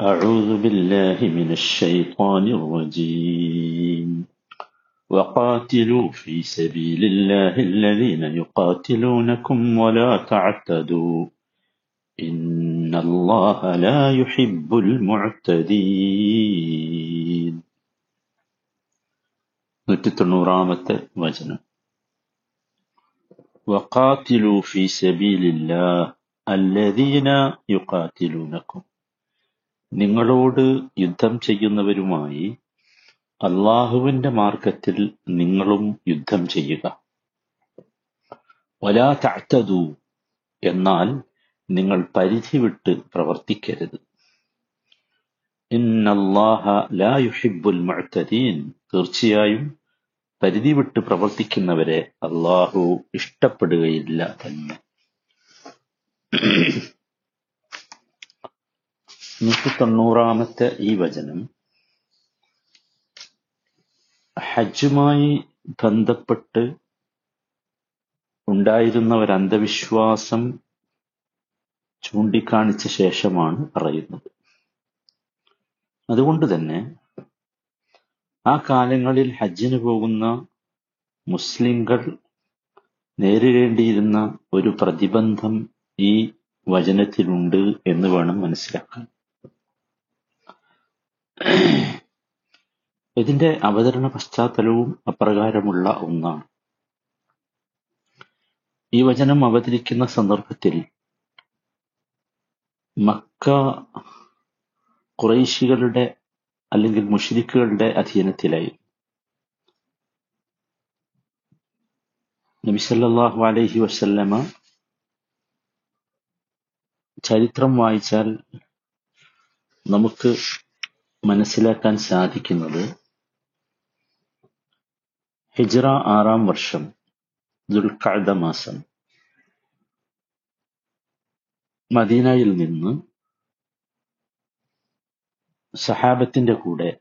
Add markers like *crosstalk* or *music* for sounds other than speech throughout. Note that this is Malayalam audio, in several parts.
أعوذ بالله من الشيطان الرجيم. وقاتلوا في سبيل الله الذين يقاتلونكم ولا تعتدوا. إن الله لا يحب المعتدين. وقاتلوا في سبيل الله الذين يقاتلونكم നിങ്ങളോട് യുദ്ധം ചെയ്യുന്നവരുമായി അള്ളാഹുവിന്റെ മാർഗത്തിൽ നിങ്ങളും യുദ്ധം ചെയ്യുക. വലാ തഅ്തദു എന്നാൽ നിങ്ങൾ പരിധി വിട്ട് പ്രവർത്തിക്കരുത്. ഇന്നല്ലാഹ ലാ യുഹിബ്ബുൽ മുഅ്തദീൻ തീർച്ചയായും പരിധി വിട്ട് പ്രവർത്തിക്കുന്നവരെ അള്ളാഹു ഇഷ്ടപ്പെടുകയില്ല തന്നെ. നൂറ്റി തൊണ്ണൂറാമത്തെ ഈ വചനം ഹജ്ജുമായി ബന്ധപ്പെട്ട് ഉണ്ടായിരുന്ന ഒരു അന്ധവിശ്വാസം ചൂണ്ടിക്കാണിച്ച ശേഷമാണ് പറയുന്നത്. അതുകൊണ്ട് തന്നെ ആ കാലങ്ങളിൽ ഹജ്ജിന് പോകുന്ന മുസ്ലിങ്ങൾ നേരിടേണ്ടിയിരുന്ന ഒരു പ്രതിബന്ധം ഈ വചനത്തിലുണ്ട് എന്ന് വേണം മനസ്സിലാക്കാൻ. ഇതിന്റെ അവതരണ പശ്ചാത്തലവും അപ്രകാരമുള്ള ഒന്നാണ്. ഈ വചനം അവതരിക്കുന്ന സന്ദർഭത്തിൽ മക്ക കുറൈശികളുടെ അല്ലെങ്കിൽ മുഷിരിക്കുകളുടെ അധീനത്തിലായി. നബിസല്ലാഹു അലൈഹി വസല്ലമ ചരിത്രം വായിച്ചാൽ നമുക്ക് മനസ്സിലാക്കാൻ സാധിക്കുന്നത് ഹിജ്റ ആറാം വർഷം ദുൽഖഅദ മാസം. മദീനയിൽ നിന്ന് സഹാബത്തിന്റെ കൂടെ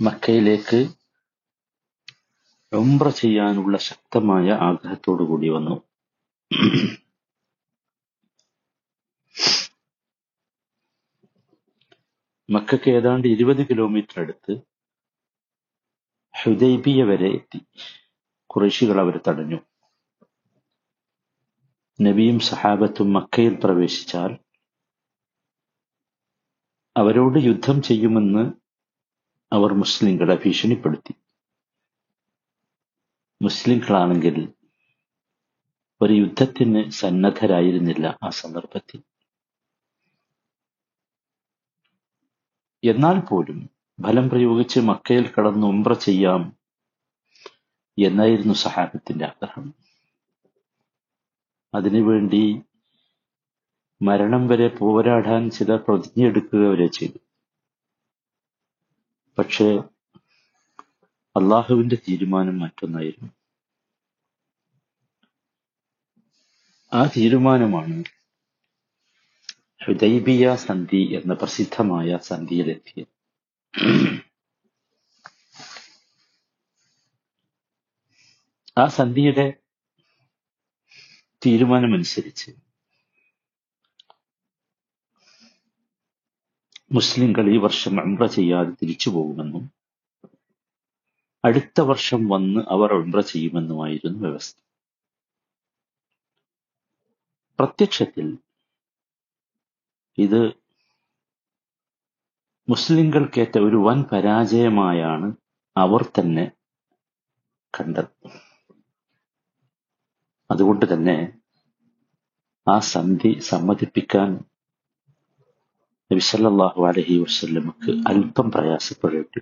മക്കയിലേക്ക് ഉംറ ചെയ്യാനുള്ള ശക്തമായ ആഗ്രഹത്തോടു കൂടി വന്നു. മക്കയ്ക്ക് ഏതാണ്ട് ഇരുപത് കിലോമീറ്റർ അടുത്ത് ഹുദൈബിയ വരെ എത്തി. കുറേശികൾ അവർ തടഞ്ഞു. നബിയും സഹാബത്തും മക്കയിൽ പ്രവേശിച്ചാൽ അവരോട് യുദ്ധം ചെയ്യുമെന്ന് അവർ മുസ്ലിങ്ങളെ ഭീഷണിപ്പെടുത്തി. മുസ്ലിങ്ങളാണെങ്കിൽ ഒരു യുദ്ധത്തിന് സന്നദ്ധരായിരുന്നില്ല ആ സന്ദർഭത്തിൽ. എന്നാൽ പോലും ബലം പ്രയോഗിച്ച് മക്കയിൽ കടന്ന് ഉംറ ചെയ്യാം എന്നായിരുന്നു സഹാബത്തിന്റെ ആഗ്രഹം. അതിനുവേണ്ടി മരണം വരെ പോരാടാൻ ചിലർ പ്രതിജ്ഞയെടുക്കുക വരെ ചെയ്തു. പക്ഷേ അള്ളാഹുവിന്റെ തീരുമാനം മറ്റൊന്നായിരുന്നു. ആ തീരുമാനമാണ് ഹുദൈബിയ സന്ധി എന്ന പ്രസിദ്ധമായ സന്ധിയിലെത്തിയത് ആ സന്ധിയുടെ തീരുമാനമനുസരിച്ച് മുസ്ലിംകൾ ഈ വർഷം ഉംറ ചെയ്യാതെ തിരിച്ചു പോകുമെന്നും അടുത്ത വർഷം വന്ന് അവർ ഉംറ ചെയ്യുമെന്നുമായിരുന്നു വ്യവസ്ഥ. പ്രത്യക്ഷത്തിൽ ഇത് മുസ്ലിങ്ങൾക്കേറ്റ ഒരു വൻ പരാജയമായാണ് അവർ തന്നെ കണ്ടത്. അതുകൊണ്ട് തന്നെ ആ സന്ധി സമ്മതിപ്പിക്കാൻ നബിസല്ലാഹു അലഹി വസ്ല്ലമക്ക് അല്പം പ്രയാസപ്പെടേണ്ടി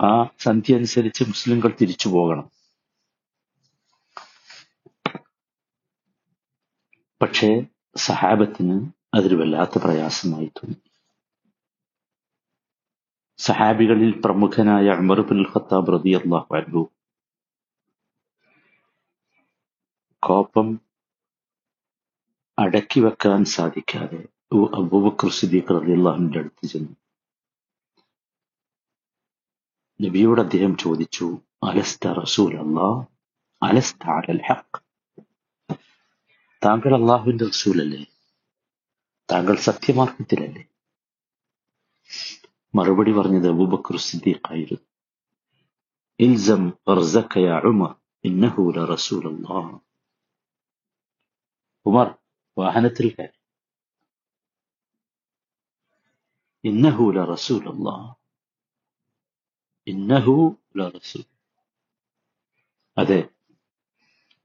ആ സന്ധി അനുസരിച്ച് മുസ്ലിങ്ങൾ തിരിച്ചു പോകണം. പക്ഷേ സഹാബത്തിന് അതൊരു വല്ലാത്ത പ്രയാസമായി തോന്നി. സഹാബികളിൽ പ്രമുഖനായ അമർ ബിൻ ഖത്താബ് റതി അള്ളാഹു അൻഹു കോപം അടക്കി വെക്കാൻ സാധിക്കാതെ അബൂബക്കർ സിദ്ദീഖ് റതി അള്ളാഹുവിന്റെ അടുത്ത് ചെന്നു. നബിയോട് അദ്ദേഹം ചോദിച്ചു അലസ്ത റസൂൽ അള്ളാഹ് അലസ്ത അലൽ ഹഖ്? താങ്കൾ അള്ളാഹുവിന്റെ റസൂലല്ലേ താങ്കൾ സത്യമാർഗത്തിലല്ലേ മറുപടി പറഞ്ഞത് അബൂബക്കർ സിദ്ദീഖായിരുന്നു ഇൽസം ഫർസക യാ ഉമർ ഇന്നഹു ലറസൂലുള്ളാഹ് ഉമർ വാഹനത്തിൽ കയറി ഇന്നഹു ലറസൂലുള്ളാഹ് ഇന്നഹു ലറസൂൽ അതെ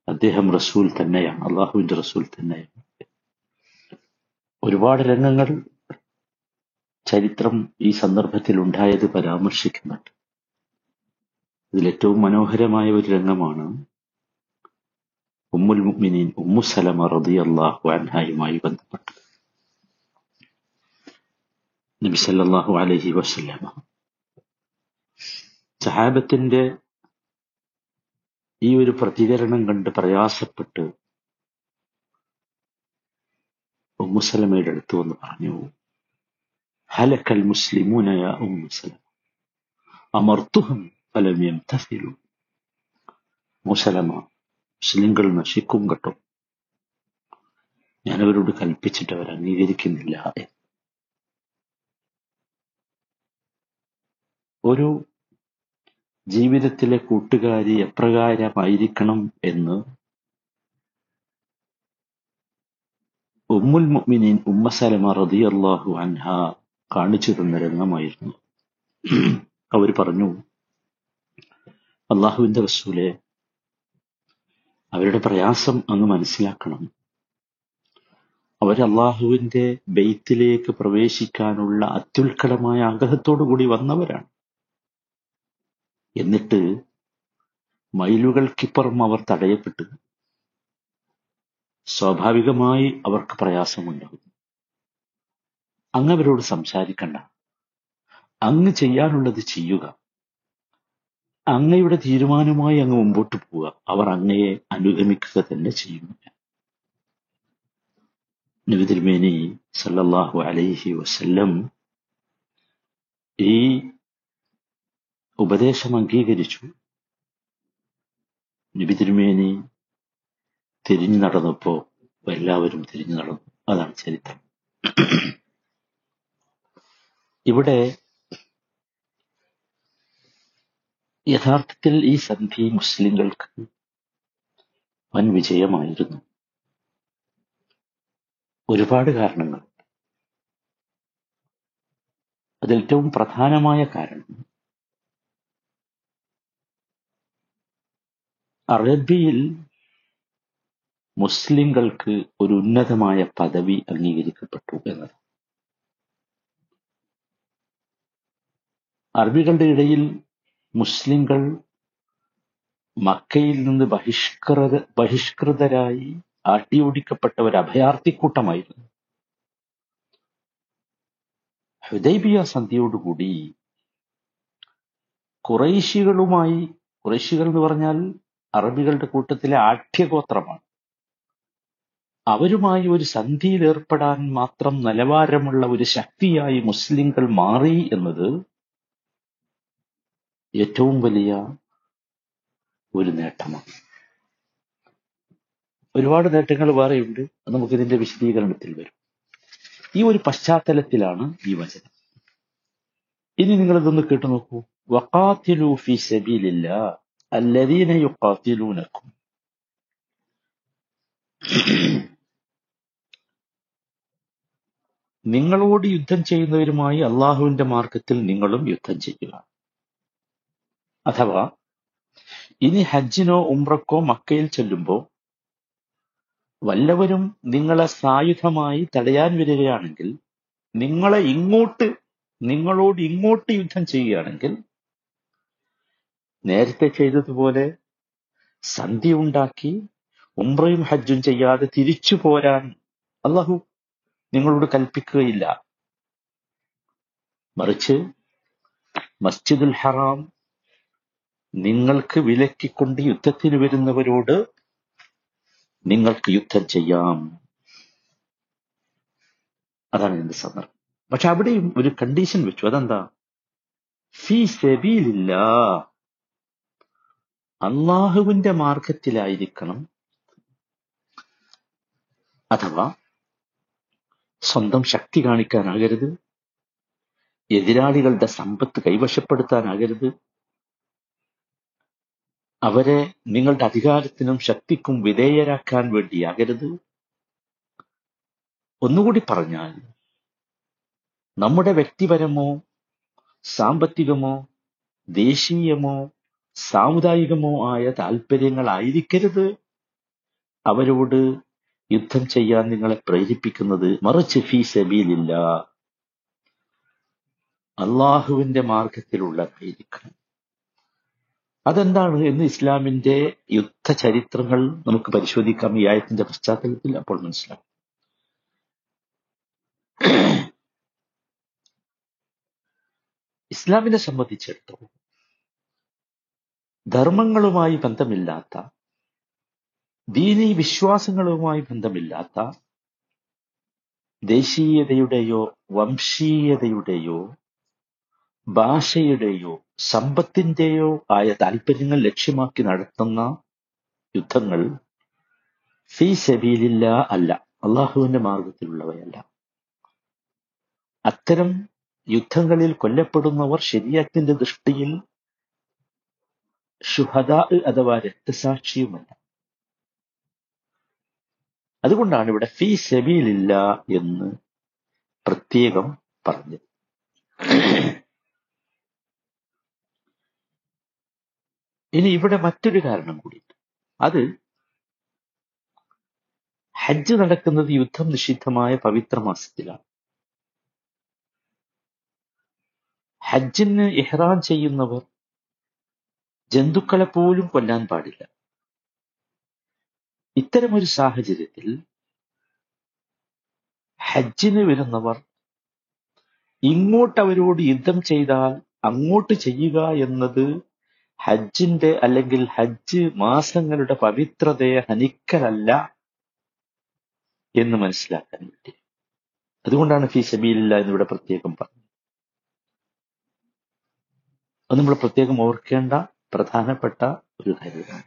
അദ്ദേഹം റസൂൽ തന്നെയാണ്. അള്ളാഹുവിന്റെ റസൂൽ തന്നെയാണ്. ഒരുപാട് രംഗങ്ങൾ ചരിത്രം ഈ സന്ദർഭത്തിൽ ഉണ്ടായത് പരാമർശിക്കുന്നുണ്ട്. ഇതിലേറ്റവും മനോഹരമായ ഒരു രംഗമാണ് ഉമ്മുൽ മുഅ്മിനീൻ ഉമ്മു സലമ റളിയല്ലാഹു അൻഹായുമായി ബന്ധപ്പെട്ടത്. നബി സല്ലല്ലാഹു അലൈഹി വസല്ലമ സഹാബത്തിന്റെ ഈ ഒരു പ്രതികരണം കണ്ട് പ്രയാസപ്പെട്ട് ഉമ്മുസലമയുടെ അടുത്ത് വന്ന് പറഞ്ഞു ഹലക്കൽ മുസ്ലിമൂന യാ ഉമ്മുസലമ അമർത്തുഹം ഫലം യംതസിലു. മുസലമ മുസ്ലിങ്ങൾ നശിക്കും കേട്ടോ. ഞാനവരോട് കൽപ്പിച്ചിട്ട് അവർ അംഗീകരിക്കുന്നില്ല. ഒരു ജീവിതത്തിലെ കൂട്ടുകാരി എപ്രകാരമായിരിക്കണം എന്ന് ഉമ്മുൽ മുഅ്മിനീൻ ഉമ്മ സലമ റളിയല്ലാഹു അൻഹ കാണിച്ചു തന്ന രംഗമായിരുന്നു. അവർ പറഞ്ഞു അള്ളാഹുവിന്റെ റസൂലെ അവരുടെ പ്രയാസം അങ്ങ് മനസ്സിലാക്കണം. അവർ അള്ളാഹുവിന്റെ ബെയ്ത്തിലേക്ക് പ്രവേശിക്കാനുള്ള അത്യുൽക്കടമായ ആഗ്രഹത്തോടു കൂടി വന്നവരാണ്. എന്നിട്ട് മൈലുകൾക്കിപ്പുറം അവർ തടയപ്പെട്ടു. സ്വാഭാവികമായി അവർക്ക് പ്രയാസമുണ്ടാകും. അങ്ങ് അവരോട് സംസാരിക്കണ്ട. അങ്ങ് ചെയ്യാനുള്ളത് ചെയ്യുക. അങ്ങയുടെ തീരുമാനമായി അങ്ങ് മുമ്പോട്ട് പോവുക. അവർ അങ്ങയെ അനുഗമിക്കുക തന്നെ ചെയ്യും നബിതിരുമേനി സല്ലാഹു അലൈഹി വസല്ലം ഈ ഉപദേശം അംഗീകരിച്ചു. നബി തിരുമേനി തിരിഞ്ഞു നടന്നപ്പോ എല്ലാവരും തിരിഞ്ഞു നടന്നു. അതാണ് ചരിത്രം. ഇവിടെ യഥാർത്ഥത്തിൽ ഈ സന്ധി മുസ്ലിങ്ങൾക്ക് വൻ വിജയമായിരുന്നു. ഒരുപാട് കാരണങ്ങൾ അതിലേറ്റവും പ്രധാനമായ കാരണം അറബിയിൽ മുസ്ലിങ്ങൾക്ക് ഒരു ഉന്നതമായ പദവി അംഗീകരിക്കപ്പെട്ടു എന്നത്. അറബികളുടെ ഇടയിൽ മുസ്ലിങ്ങൾ മക്കയിൽ നിന്ന് ബഹിഷ്കൃത ബഹിഷ്കൃതരായി ആട്ടിയോടിക്കപ്പെട്ട ഒരു അഭയാർത്ഥിക്കൂട്ടമായിരുന്നു ഹുദൈബിയ സന്ധിയോടുകൂടി കുറൈശികളുമായി കുറൈശികൾ എന്ന് പറഞ്ഞാൽ അറബികളുടെ കൂട്ടത്തിലെ ആഠ്യഗോത്രമാണ്. അവരുമായി ഒരു സന്ധിയിൽ ഏർപ്പെടാൻ മാത്രം നിലവാരമുള്ള ഒരു ശക്തിയായി മുസ്ലിങ്ങൾ മാറി എന്നത് ഏറ്റവും വലിയ ഒരു നേട്ടമാണ്. ഒരുപാട് നേട്ടങ്ങൾ വേറെയുണ്ട്. അത് നമുക്ക് ഇതിന്റെ വിശദീകരണത്തിൽ വരും. ഈ ഒരു പശ്ചാത്തലത്തിലാണ് ഈ വചനം. ഇനി നിങ്ങൾ ഇതൊന്ന് കേട്ടു നോക്കൂ. വഖാത്തിലു ഫി അല്ലദീന يقاتلونكم. *clears throat* നിങ്ങളോട് യുദ്ധം ചെയ്യുന്നവരുമായി അള്ളാഹുവിന്റെ മാർഗത്തിൽ നിങ്ങളും യുദ്ധം ചെയ്യുക. അഥവാ ഇനി ഹജ്ജിനോ ഉംറക്കോ മക്കയിൽ ചെല്ലുമ്പോൾ വല്ലവരും നിങ്ങളെ സായുധമായി തടയാൻ വരികയാണെങ്കിൽ നിങ്ങളെ ഇങ്ങോട്ട് നിങ്ങളോട് ഇങ്ങോട്ട് യുദ്ധം ചെയ്യുകയാണെങ്കിൽ നേരത്തെ ചെയ്തതുപോലെ സന്ധി ഉണ്ടാക്കി ഉംറയും ഹജ്ജും ചെയ്യാതെ തിരിച്ചു പോരാൻ അള്ളാഹു നിങ്ങളോട് കൽപ്പിക്കുകയില്ല. മറിച്ച് മസ്ജിദുൽ ഹറാം നിങ്ങൾക്ക് വിലക്കിക്കൊണ്ട് യുദ്ധത്തിന് വരുന്നവരോട് നിങ്ങൾക്ക് യുദ്ധം ചെയ്യാം. അതാണ് ഇതിന്റെ സന്ദർഭം. പക്ഷെ അവിടെയും ഒരു കണ്ടീഷൻ വെച്ചു. അതെന്താ? ഫീ സബീലില്ല അള്ളാഹുവിന്റെ മാർഗത്തിലായിരിക്കണം അഥവാ സ്വന്തം ശക്തി കാണിക്കാനാകരുത് എതിരാളികളുടെ സമ്പത്ത് കൈവശപ്പെടുത്താനാകരുത് അവരെ നിങ്ങളുടെ അധികാരത്തിനും ശക്തിക്കും വിധേയരാക്കാൻ വേണ്ടിയാകരുത്. ഒന്നുകൂടി പറഞ്ഞാൽ നമ്മുടെ വ്യക്തിപരമോ സാമ്പത്തികമോ ദേശീയമോ സാമുദായികമോ ആയ താല്പര്യങ്ങളായിരിക്കരുത്. അവരോട് യുദ്ധം ചെയ്യാൻ നിങ്ങളെ പ്രേരിപ്പിക്കുന്നത് മറിച്ച് ഫീ സബീലില്ല. അള്ളാഹുവിന്റെ മാർഗത്തിലുള്ളതായിരിക്കണം അതെന്താണ് എന്ന് ഇസ്ലാമിന്റെ യുദ്ധ ചരിത്രങ്ങൾ നമുക്ക് പരിശോധിക്കാം. ഈ ആയത്തിന്റെ പശ്ചാത്തലത്തിൽ അപ്പോൾ മനസ്സിലാക്കും. ഇസ്ലാമിനെ സംബന്ധിച്ചിടത്തോളം ധർമ്മങ്ങളുമായി ബന്ധമില്ലാത്ത ദീനീ വിശ്വാസങ്ങളുമായി ബന്ധമില്ലാത്ത ദേശീയതയുടെയോ വംശീയതയുടെയോ ഭാഷയുടെയോ സമ്പത്തിന്റെയോ ആയ താല്പര്യങ്ങൾ ലക്ഷ്യമാക്കി നടത്തുന്ന യുദ്ധങ്ങൾ ഫീ സബീലില്ല അല്ല. അള്ളാഹുവിന്റെ മാർഗത്തിലുള്ളവയല്ല. അത്തരം യുദ്ധങ്ങളിൽ കൊല്ലപ്പെടുന്നവർ ശരിയത്തിന്റെ ദൃഷ്ടിയിൽ ഷുഹദാ അഥവാ രക്തസാക്ഷിയുമല്ല. അതുകൊണ്ടാണ് ഇവിടെ ഫീ സെബിയിലില്ല എന്ന് പ്രത്യേകം പറഞ്ഞത്. ഇനി ഇവിടെ മറ്റൊരു കാരണം കൂടിയുണ്ട്. അത് ഹജ്ജ് നടക്കുന്നത് യുദ്ധം നിഷിദ്ധമായ പവിത്ര മാസത്തിലാണ്. ഹജ്ജിന് ഇഹ്റാൻ ചെയ്യുന്നവർ ജന്തുക്കളെ പോലും കൊല്ലാൻ പാടില്ല. ഇത്തരമൊരു സാഹചര്യത്തിൽ ഹജ്ജിന് വരുന്നവർ ഇങ്ങോട്ട് അവരോട് യുദ്ധം ചെയ്താൽ അങ്ങോട്ട് ചെയ്യുക എന്നത് ഹജ്ജിന്റെ അല്ലെങ്കിൽ ഹജ്ജ് മാസങ്ങളുടെ പവിത്രതയെ ഹനിക്കലല്ല എന്ന് മനസ്സിലാക്കാൻ വേണ്ടി അതുകൊണ്ടാണ് ഫീ സബീലില്ല എന്നിവിടെ പ്രത്യേകം പറഞ്ഞത്. അത് നമ്മൾ പ്രത്യേകം ഓർക്കേണ്ട പ്രധാനപ്പെട്ട ഒരു കാര്യമാണ്.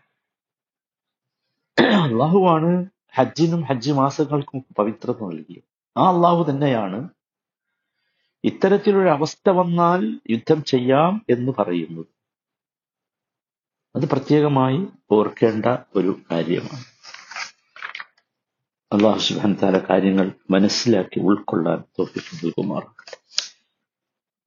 അള്ളാഹുവാണ് ഹജ്ജിനും ഹജ്ജ് മാസങ്ങൾക്കും പവിത്രത നൽകിയത്. ആ അള്ളാഹു തന്നെയാണ് ഇത്തരത്തിലൊരു അവസ്ഥ വന്നാൽ യുദ്ധം ചെയ്യാം എന്ന് പറയുന്നത്. അത് പ്രത്യേകമായി ഓർക്കേണ്ട ഒരു കാര്യമാണ്. അള്ളാഹു സുബാൻ താല കാര്യങ്ങൾ മനസ്സിലാക്കി ഉൾക്കൊള്ളാൻ നൽകുമാറാകട്ടെ.